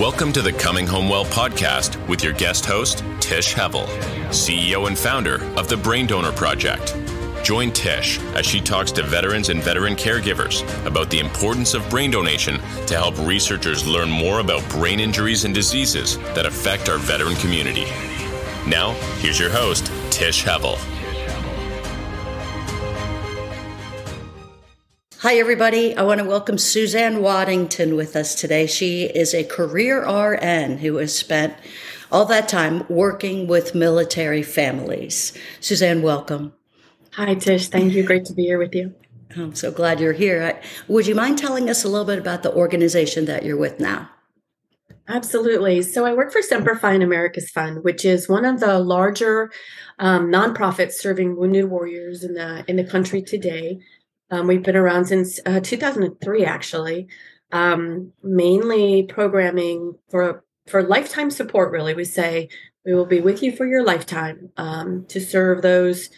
Welcome to the Coming Home Well podcast with your guest host, Tish Hevel, CEO and founder of the Brain Donor Project. Join Tish as she talks to veterans and veteran caregivers about the importance of brain donation to help researchers learn more about brain injuries and diseases that affect our veteran community. Now, here's your host, Tish Hevel. Hi, everybody. I want to welcome Suzanne Waddington with us today. She is a career RN who has spent all that time working with military families. Suzanne, welcome. Hi, Tish. Thank you. Great to be here with you. I'm so glad you're here. Would you mind telling us a little bit about the organization that you're with now? Absolutely. So I work for Semper Fi and America's Fund, which is one of the larger um, nonprofits serving wounded warriors in the in the country today. Um, we've been around since uh, 2003, actually, um, mainly programming for for lifetime support. Really, we say we will be with you for your lifetime um, to serve those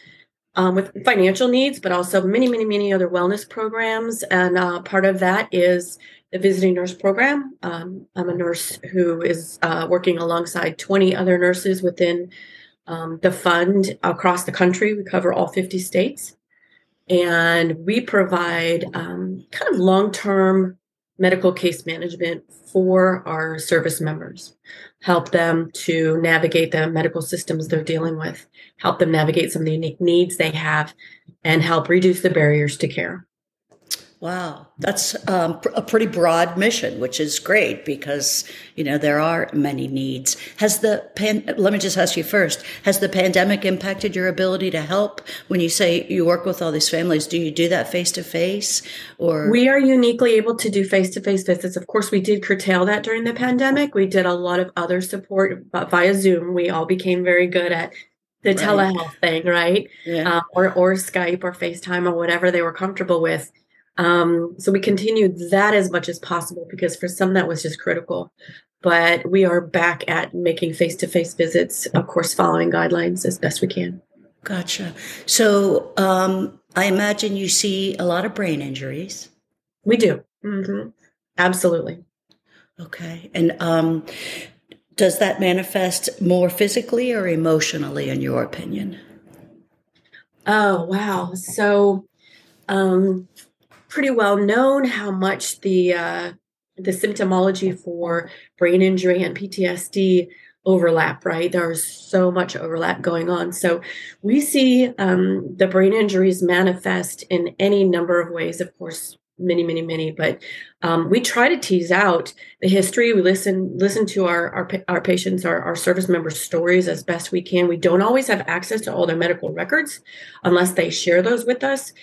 um, with financial needs, but also many, many, many other wellness programs. And uh, part of that is the visiting nurse program. Um, I'm a nurse who is uh, working alongside 20 other nurses within um, the fund across the country. We cover all 50 states and we provide um, kind of long term medical case management for our service members, help them to navigate the medical systems they're dealing with, help them navigate some of the unique needs they have, and help reduce the barriers to care. Wow, that's um, a pretty broad mission, which is great because you know there are many needs. Has the pan- let me just ask you first: Has the pandemic impacted your ability to help? When you say you work with all these families, do you do that face to face, or we are uniquely able to do face to face visits? Of course, we did curtail that during the pandemic. We did a lot of other support via Zoom. We all became very good at the right. telehealth thing, right? Yeah. Uh, or or Skype or FaceTime or whatever they were comfortable with um, so we continued that as much as possible because for some that was just critical. But we are back at making face to face visits, of course, following guidelines as best we can. Gotcha. So um, I imagine you see a lot of brain injuries. We do. Mm-hmm. Absolutely. Okay. And um, does that manifest more physically or emotionally, in your opinion? Oh, wow. So, um, pretty well known how much the uh, the symptomology for brain injury and PTSD overlap, right? There's so much overlap going on. So we see um, the brain injuries manifest in any number of ways, of course, many, many, many. But um, we try to tease out the history. We listen listen to our our, our patients, our, our service members' stories as best we can. We don't always have access to all their medical records unless they share those with us.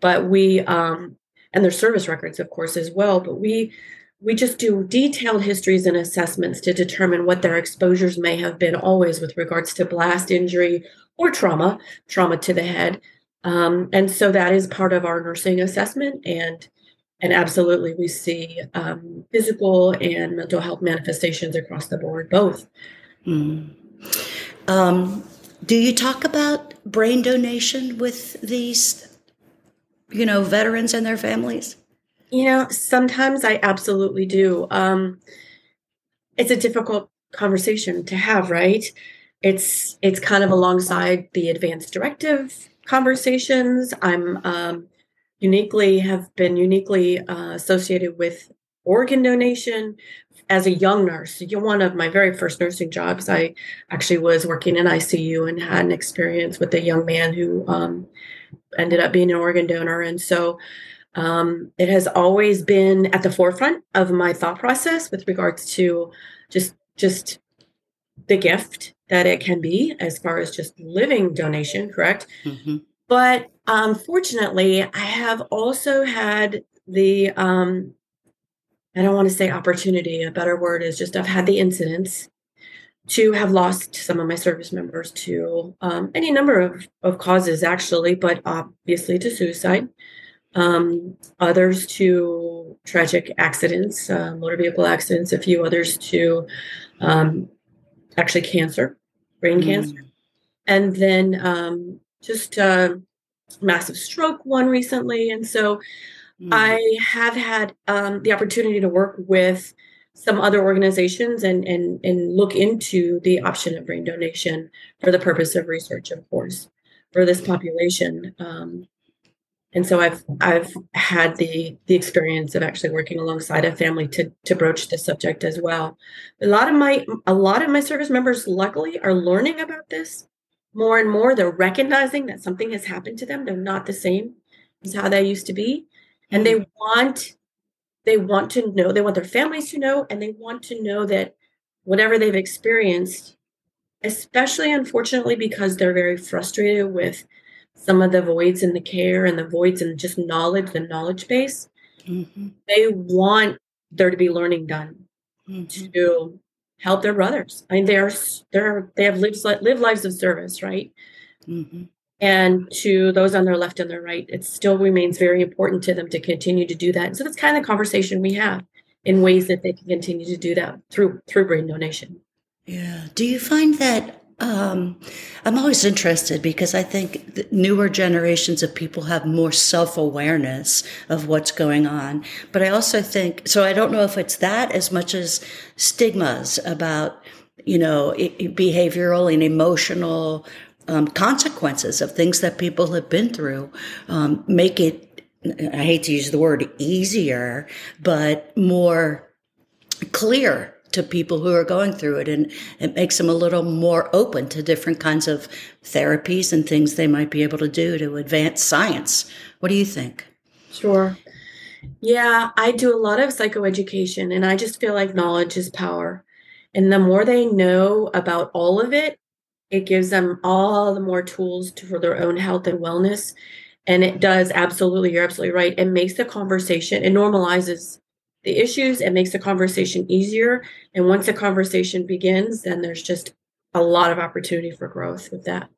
But we um, and their service records, of course, as well. But we we just do detailed histories and assessments to determine what their exposures may have been always with regards to blast injury or trauma, trauma to the head. Um, and so that is part of our nursing assessment and and absolutely we see um, physical and mental health manifestations across the board both mm. um, do you talk about brain donation with these you know, veterans and their families? You know, sometimes I absolutely do. Um, it's a difficult conversation to have, right? It's it's kind of alongside the advanced directive conversations. I'm um, uniquely have been uniquely uh, associated with organ donation as a young nurse. One of my very first nursing jobs, I actually was working in ICU and had an experience with a young man who um, ended up being an organ donor. And so um, it has always been at the forefront of my thought process with regards to just just the gift that it can be as far as just living donation, correct? Mm-hmm. But unfortunately, I have also had the um, I don't want to say opportunity, a better word is just I've had the incidents to have lost some of my service members to um, any number of, of causes, actually, but obviously to suicide. Um, others to tragic accidents, uh, motor vehicle accidents, a few others to um, actually cancer, brain mm. cancer. And then um, just uh, massive stroke one recently. And so mm. I have had um, the opportunity to work with some other organizations and and and look into the option of brain donation for the purpose of research, of course, for this population. Um, and so I've I've had the the experience of actually working alongside a family to to broach the subject as well. A lot of my a lot of my service members, luckily, are learning about this more and more. They're recognizing that something has happened to them. They're not the same as how they used to be, and they mm-hmm. want they want to know. They want their families to know, and they want to know that whatever they've experienced, especially unfortunately because they're very frustrated with some of the voids in the care and the voids in just knowledge, the knowledge base. Mm-hmm. They want there to be learning done mm-hmm. to help their brothers. I mean, they're they're they have lived live lives of service, right? Mm-hmm. And to those on their left and their right, it still remains very important to them to continue to do that. And so that's kind of the conversation we have in ways that they can continue to do that through through brain donation. Yeah. Do you find that um, I'm always interested because I think newer generations of people have more self awareness of what's going on. But I also think, so I don't know if it's that as much as stigmas about, you know, behavioral and emotional um, consequences of things that people have been through um, make it, I hate to use the word easier, but more clear to people who are going through it and it makes them a little more open to different kinds of therapies and things they might be able to do to advance science. What do you think? Sure. Yeah, I do a lot of psychoeducation and I just feel like knowledge is power. And the more they know about all of it, it gives them all the more tools to, for their own health and wellness. And it does absolutely, you're absolutely right. It makes the conversation, it normalizes the issues and makes the conversation easier. And once the conversation begins, then there's just a lot of opportunity for growth with that.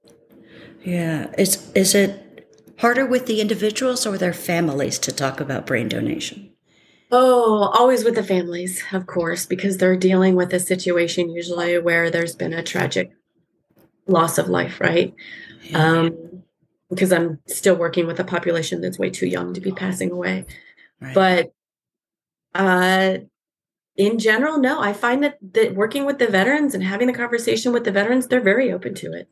Yeah. Is is it harder with the individuals or their families to talk about brain donation? Oh, always with the families, of course, because they're dealing with a situation usually where there's been a tragic loss of life, right? Um, because I'm still working with a population that's way too young to be passing away. Right. But uh, in general, no. I find that that working with the veterans and having the conversation with the veterans, they're very open to it.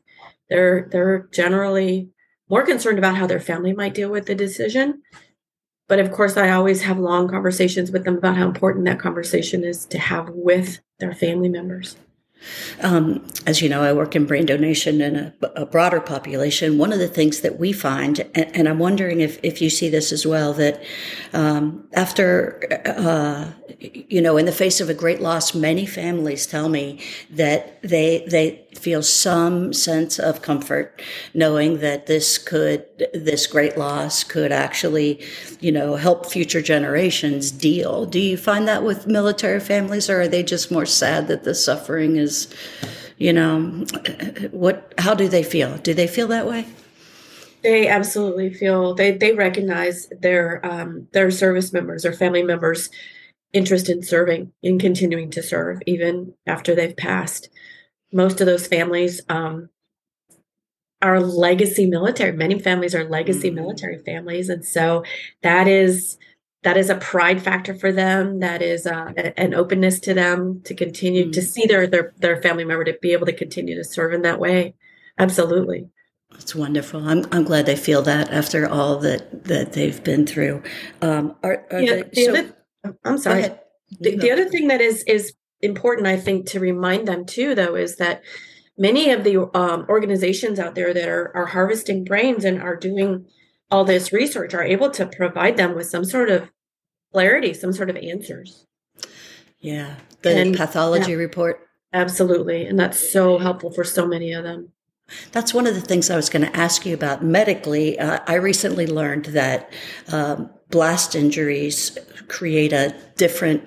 They're they're generally more concerned about how their family might deal with the decision. But of course, I always have long conversations with them about how important that conversation is to have with their family members. Um, as you know, I work in brain donation in a, a, broader population. One of the things that we find, and, and I'm wondering if, if you see this as well, that um, after, uh, you know, in the face of a great loss, many families tell me that they they feel some sense of comfort knowing that this could this great loss could actually, you know, help future generations deal. Do you find that with military families, or are they just more sad that the suffering is is, you know, what, how do they feel? Do they feel that way? They absolutely feel they, they recognize their, um, their service members or family members interest in serving in continuing to serve even after they've passed. Most of those families, um, are legacy military. Many families are legacy mm-hmm. military families. And so that is that is a pride factor for them that is uh, an openness to them to continue mm-hmm. to see their, their their family member to be able to continue to serve in that way. Absolutely. That's wonderful. I'm, I'm glad they feel that after all that that they've been through. Um are, are yeah, they, the so, other, i'm sorry. the, the other thing that is is important i think to remind them too though is that many of the um, organizations out there that are, are harvesting brains and are doing all this research are able to provide them with some sort of clarity, some sort of answers. Yeah. The and, pathology yeah, report. Absolutely. And that's so helpful for so many of them. That's one of the things I was going to ask you about medically. Uh, I recently learned that um, blast injuries create a different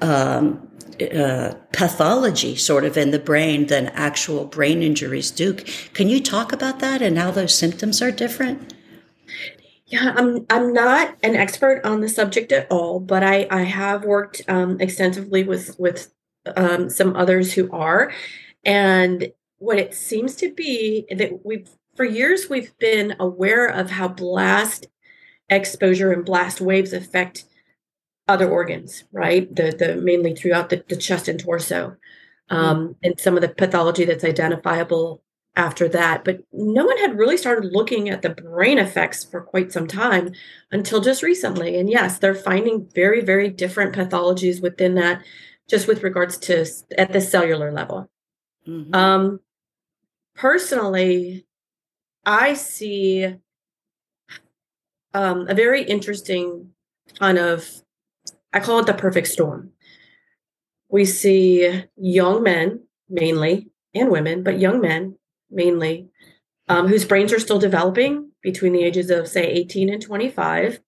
um, uh, pathology sort of in the brain than actual brain injuries do. Can you talk about that and how those symptoms are different? Yeah, I'm I'm not an expert on the subject at all, but I I have worked um, extensively with with um, some others who are, and what it seems to be that we've for years we've been aware of how blast exposure and blast waves affect other organs, right? The the mainly throughout the, the chest and torso, um, mm. and some of the pathology that's identifiable after that. But no one had really started looking at the brain effects for quite some time until just recently. And yes, they're finding very very different pathologies within that, just with regards to at the cellular level. Mm-hmm. Um, personally, I see um, a very interesting kind of I call it the perfect storm. We see young men mainly and women, but young men mainly, um, whose brains are still developing between the ages of, say, 18 and 25,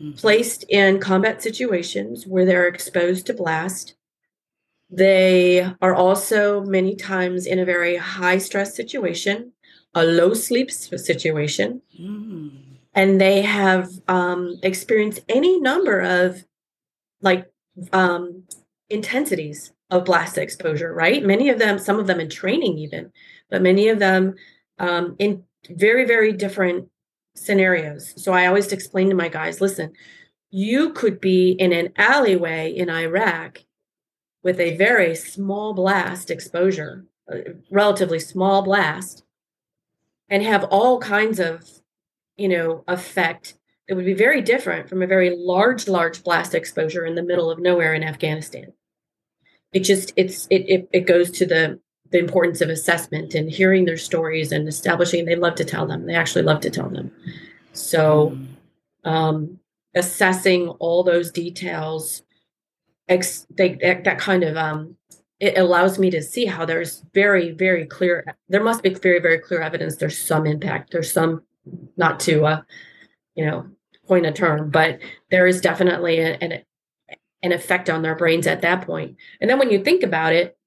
mm-hmm. placed in combat situations where they're exposed to blast. They are also many times in a very high stress situation, a low sleep situation. Mm. And they have um, experienced any number of like um, intensities of blast exposure, right? Many of them, some of them in training even, but many of them um, in very, very different scenarios. So I always explain to my guys listen, you could be in an alleyway in Iraq with a very small blast exposure, relatively small blast, and have all kinds of, you know, effect it would be very different from a very large, large blast exposure in the middle of nowhere in Afghanistan. It just it's it it, it goes to the the importance of assessment and hearing their stories and establishing they love to tell them. They actually love to tell them. So mm. um assessing all those details ex, they, that, that kind of um it allows me to see how there's very very clear there must be very very clear evidence there's some impact there's some not to uh you know coin a term, but there is definitely a, an an effect on their brains at that point. And then when you think about it,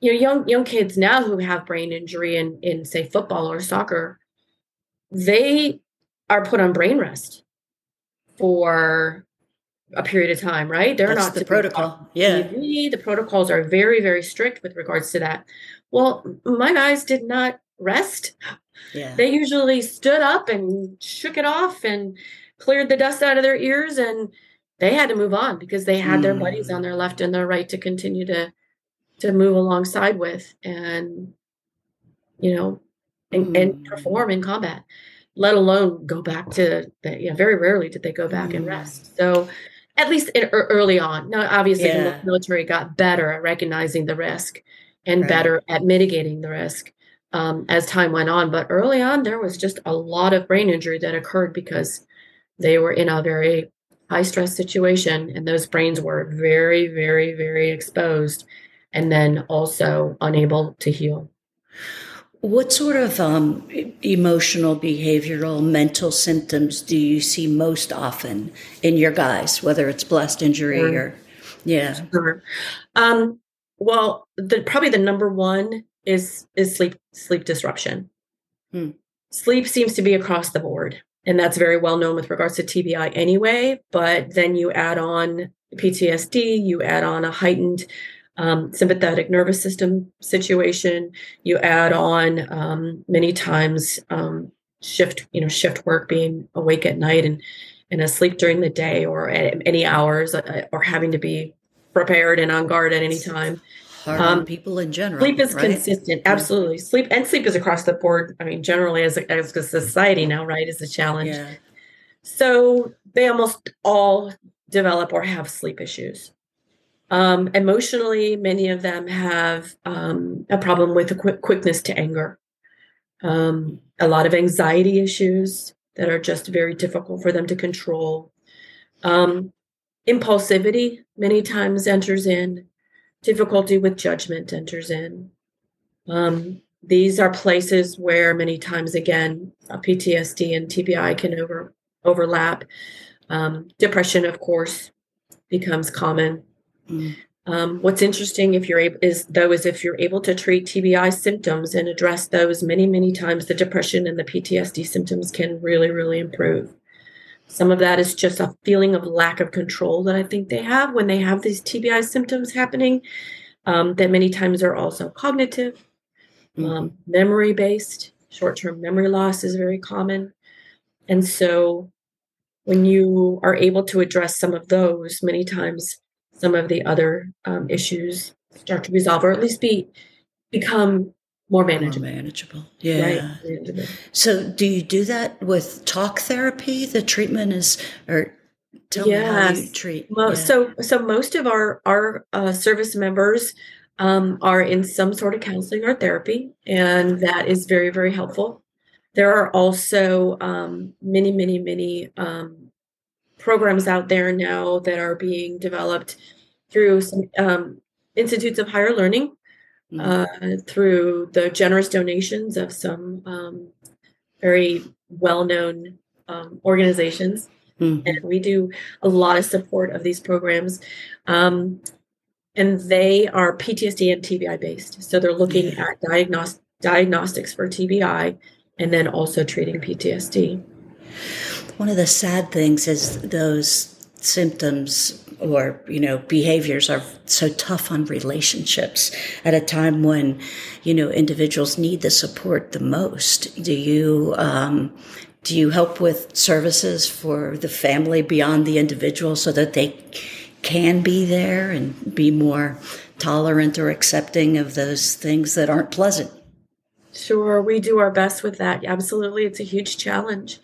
you know, young young kids now who have brain injury in in say football or soccer, they are put on brain rest for a period of time, right? They're That's not the protocol. Yeah. TV. The protocols are very, very strict with regards to that. Well, my guys did not rest. Yeah. They usually stood up and shook it off and cleared the dust out of their ears and they had to move on because they had mm. their buddies mm. on their left and their right to continue to to move alongside with and you know and, mm. and perform in combat let alone go back to the yeah very rarely did they go back mm. and rest so at least in, early on now obviously yeah. the military got better at recognizing the risk and right. better at mitigating the risk um, as time went on but early on there was just a lot of brain injury that occurred because they were in a very high stress situation and those brains were very very very exposed and then also unable to heal what sort of um, emotional behavioral mental symptoms do you see most often in your guys whether it's blast injury sure. or yeah sure. um, well the probably the number one is is sleep sleep disruption hmm. sleep seems to be across the board and that's very well known with regards to TBI anyway. But then you add on PTSD, you add on a heightened um, sympathetic nervous system situation, you add on um, many times um, shift, you know, shift work, being awake at night and and asleep during the day or at any hours, uh, or having to be prepared and on guard at any time um, people in general. Sleep is right? consistent, absolutely. Sleep and sleep is across the board. I mean, generally as a, as a society now, right, is a challenge. Yeah. So they almost all develop or have sleep issues. Um, emotionally, many of them have um, a problem with a quick, quickness to anger. Um, a lot of anxiety issues that are just very difficult for them to control. Um, impulsivity many times enters in difficulty with judgment enters in. Um, these are places where many times again PTSD and TBI can over overlap. Um, depression, of course, becomes common. Mm. Um, what's interesting if you're able is though is if you're able to treat TBI symptoms and address those many many times, the depression and the PTSD symptoms can really really improve. Some of that is just a feeling of lack of control that I think they have when they have these TBI symptoms happening, um, that many times are also cognitive, mm-hmm. um, memory based. Short term memory loss is very common. And so when you are able to address some of those, many times some of the other um, issues start to resolve, or at least be become more manageable. More manageable. Yeah. Right? So, do you do that with talk therapy? The treatment is, or tell yes. me how you treat. Well, yeah. So, so most of our our uh, service members um, are in some sort of counseling or therapy, and that is very very helpful. There are also um, many many many um, programs out there now that are being developed through some um, institutes of higher learning mm-hmm. uh, through the generous donations of some um, very well-known um, organizations mm-hmm. and we do a lot of support of these programs um, and they are ptsd and tbi based so they're looking yeah. at diagnos- diagnostics for tbi and then also treating ptsd one of the sad things is those symptoms or you know behaviors are so tough on relationships at a time when you know individuals need the support the most. Do you um, do you help with services for the family beyond the individual so that they can be there and be more tolerant or accepting of those things that aren't pleasant? Sure we do our best with that. Absolutely it's a huge challenge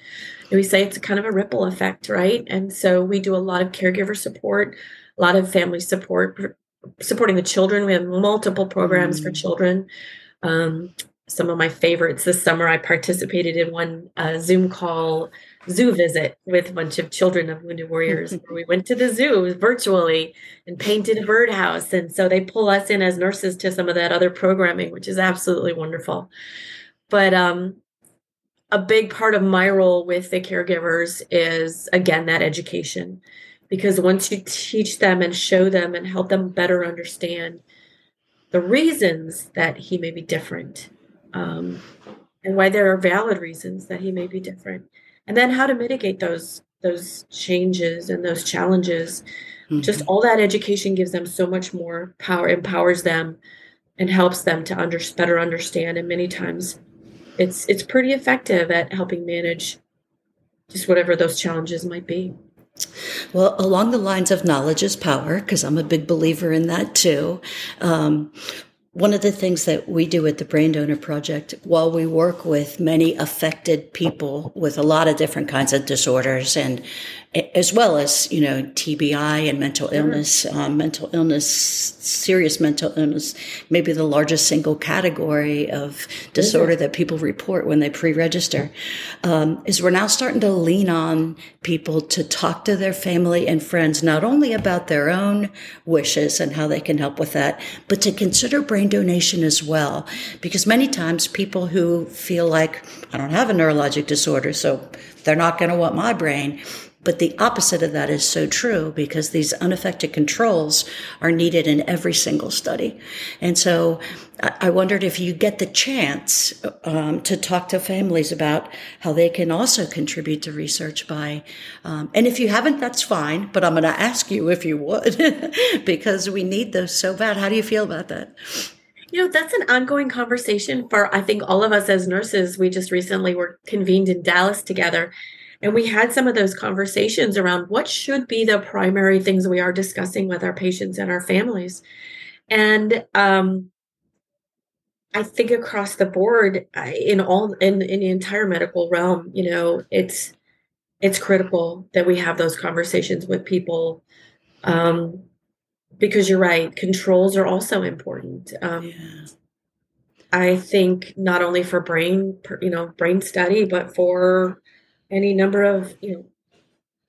we say it's kind of a ripple effect, right? And so we do a lot of caregiver support, a lot of family support, supporting the children. We have multiple programs mm. for children. Um, some of my favorites this summer, I participated in one uh, Zoom call zoo visit with a bunch of children of wounded warriors. we went to the zoo virtually and painted a birdhouse. And so they pull us in as nurses to some of that other programming, which is absolutely wonderful. But um, a big part of my role with the caregivers is again that education because once you teach them and show them and help them better understand the reasons that he may be different um, and why there are valid reasons that he may be different and then how to mitigate those those changes and those challenges mm-hmm. just all that education gives them so much more power empowers them and helps them to under, better understand and many times it's it's pretty effective at helping manage just whatever those challenges might be. Well, along the lines of knowledge is power, because I'm a big believer in that too. Um, one of the things that we do at the Brain Donor Project, while we work with many affected people with a lot of different kinds of disorders and as well as, you know, TBI and mental illness, um, mental illness, serious mental illness, maybe the largest single category of disorder that people report when they pre-register, um, is we're now starting to lean on people to talk to their family and friends, not only about their own wishes and how they can help with that, but to consider brain donation as well. Because many times people who feel like, I don't have a neurologic disorder, so they're not going to want my brain but the opposite of that is so true because these unaffected controls are needed in every single study. And so I wondered if you get the chance um, to talk to families about how they can also contribute to research by, um, and if you haven't, that's fine, but I'm going to ask you if you would because we need those so bad. How do you feel about that? You know, that's an ongoing conversation for, I think, all of us as nurses. We just recently were convened in Dallas together and we had some of those conversations around what should be the primary things we are discussing with our patients and our families. And um, I think across the board, in all in, in the entire medical realm, you know, it's it's critical that we have those conversations with people um, because you're right controls are also important um, yeah. i think not only for brain you know brain study but for any number of you know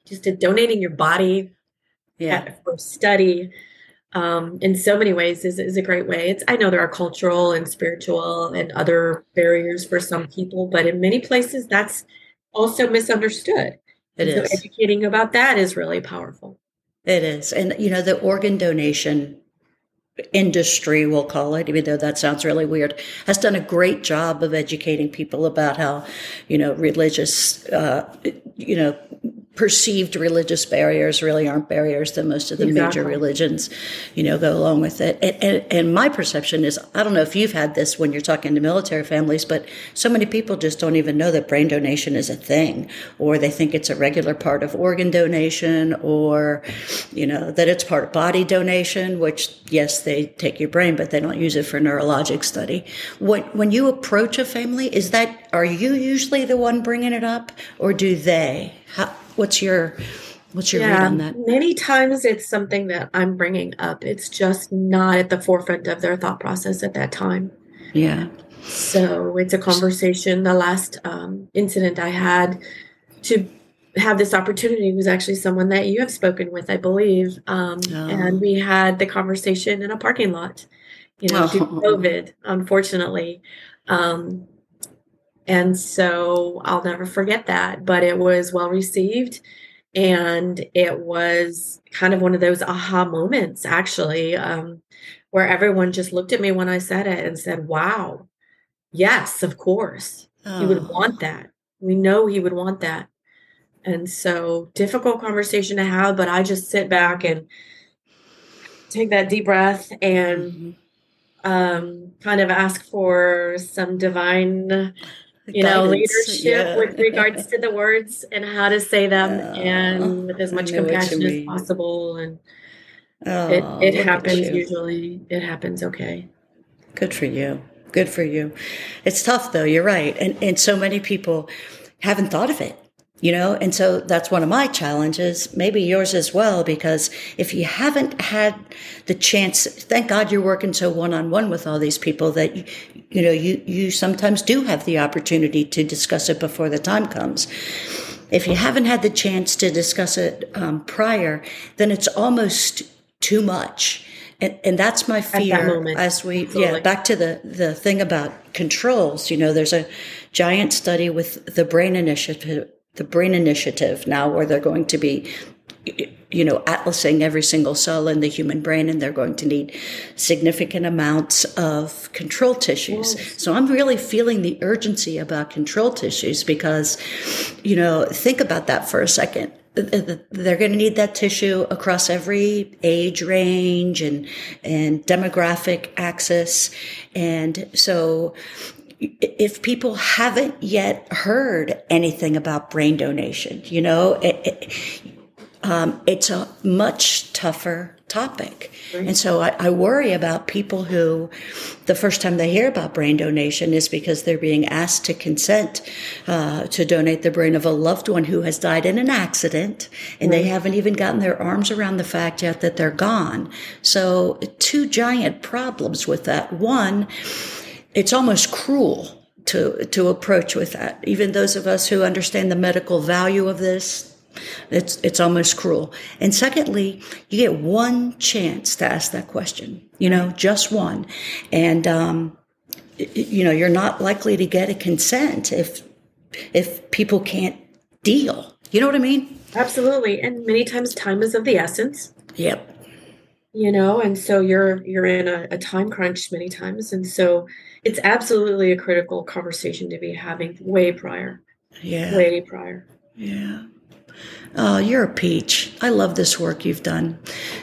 just donating your body yeah. for study um, in so many ways is, is a great way. It's i know there are cultural and spiritual and other barriers for some people but in many places that's also misunderstood. It is. so educating about that is really powerful. It is. And you know the organ donation industry, we'll call it, even though that sounds really weird, has done a great job of educating people about how, you know, religious, uh, you know, perceived religious barriers really aren't barriers that most of the Exactly. major religions, you know, go along with it. And, and, and my perception is, I don't know if you've had this when you're talking to military families, but so many people just don't even know that brain donation is a thing, or they think it's a regular part of organ donation, or, you know, that it's part of body donation, which yes, they take your brain, but they don't use it for neurologic study. When, when you approach a family, is that, are you usually the one bringing it up, or do they? How, what's your what's your read on that? Many times it's something that I'm bringing up. It's just not at the forefront of their thought process at that time. Yeah. So it's a conversation. The last um, incident I had to have this opportunity was actually someone that you have spoken with, I believe. Um, Oh. And we had the conversation in a parking lot, you know, due to Oh. COVID, unfortunately. Um, and so I'll never forget that. But it was well received. And it was kind of one of those aha moments, actually, um, where everyone just looked at me when I said it and said, wow, yes, of course. He would Oh. want that. We know he would want that. And so, difficult conversation to have, but I just sit back and take that deep breath and Mhm. um, kind of ask for some divine you know, leadership yeah. with regards to the words and how to say them Oh, and with as much know what you compassion as possible. And Oh, it, it happens usually. It happens okay. Good for you. Good for you. It's tough though. You're right. And, and so many people haven't thought of it, you know? And so that's one of my challenges, maybe yours as well, because if you haven't had the chance, thank God you're working so one on one with all these people that, you, you know, you, you sometimes do have the opportunity to discuss it before the time comes. If you haven't had the chance to discuss it um, prior, then it's almost too much. And, and that's my that fear moment. as we, yeah, back to the, the thing about controls. You know, there's a giant study with the Brain Initiative, the Brain Initiative now, where they're going to be, you know, atlasing every single cell in the human brain, and they're going to need significant amounts of control tissues. So I'm really feeling the urgency about control tissues because, you know, think about that for a second. They're going to need that tissue across every age range and and demographic axis. And so if people haven't yet heard anything about brain donation you know it, it, um, it's a much tougher topic. And so I, I worry about people who the first time they hear about brain donation is because they're being asked to consent uh, to donate the brain of a loved one who has died in an accident and they haven't even gotten their arms around the fact yet that they're gone. So two giant problems with that. One, it's almost cruel to to approach with that. Even those of us who understand the medical value of this, it's it's almost cruel. And secondly, you get one chance to ask that question. You know, just one, and um, you know you're not likely to get a consent if if people can't deal. You know what I mean? Absolutely. And many times time is of the essence. Yep. You know and so you're you're in a, a time crunch many times and so it's absolutely a critical conversation to be having way prior Yeah. way prior Yeah. Oh, you're a peach. I love this work you've done.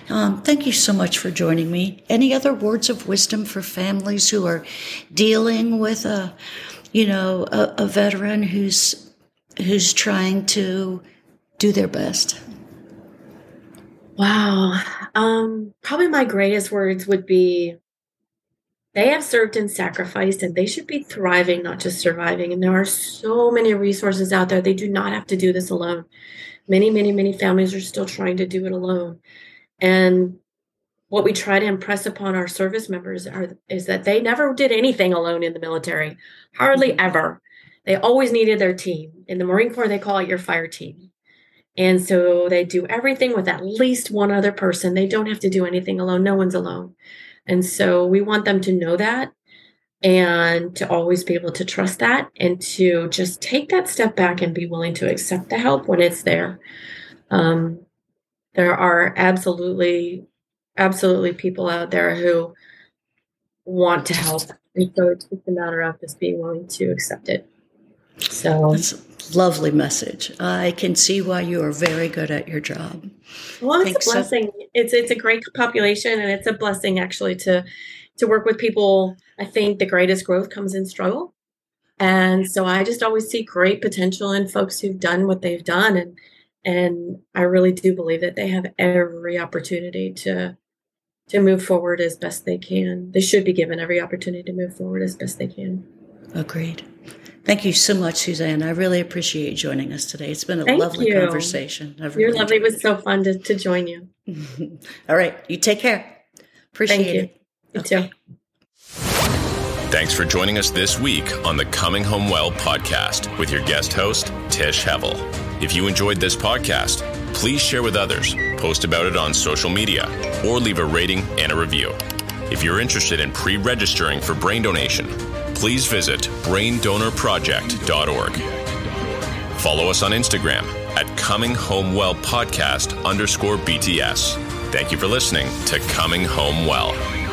Um, thank you so much for joining me. Any other words of wisdom for families who are dealing with a, you know, a, a veteran who's who's trying to do their best? Wow. Um probably my greatest words would be they have served and sacrificed and they should be thriving not just surviving. And there are so many resources out there. They do not have to do this alone. Many many many families are still trying to do it alone. And what we try to impress upon our service members are is that they never did anything alone in the military. Hardly ever. They always needed their team. In the marine corps they call it your fire team and so they do everything with at least one other person they don't have to do anything alone no one's alone and so we want them to know that and to always be able to trust that and to just take that step back and be willing to accept the help when it's there. Um, there are absolutely, absolutely people out there who want to help. And so it's just a matter of just being willing to accept it. So That's lovely message. I can see why you are very good at your job. Well, it's Thanks a blessing. So- it's it's a great population, and it's a blessing actually to to work with people. I think the greatest growth comes in struggle, and so I just always see great potential in folks who've done what they've done, and and I really do believe that they have every opportunity to to move forward as best they can. They should be given every opportunity to move forward as best they can. Agreed. Thank you so much, Suzanne. I really appreciate joining us today. It's been a Thank lovely you. conversation. Really You're lovely. It was so fun to, to join you. All right. You take care. Appreciate Thank you. it. You okay. too. Thanks for joining us this week on the Coming Home Well podcast with your guest host, Tish Hevel. If you enjoyed this podcast, please share with others, post about it on social media, or leave a rating and a review. If you're interested in pre registering for brain donation, please visit braindonorproject.org. Follow us on Instagram at Coming Home Well Podcast underscore BTS. Thank you for listening to Coming Home Well.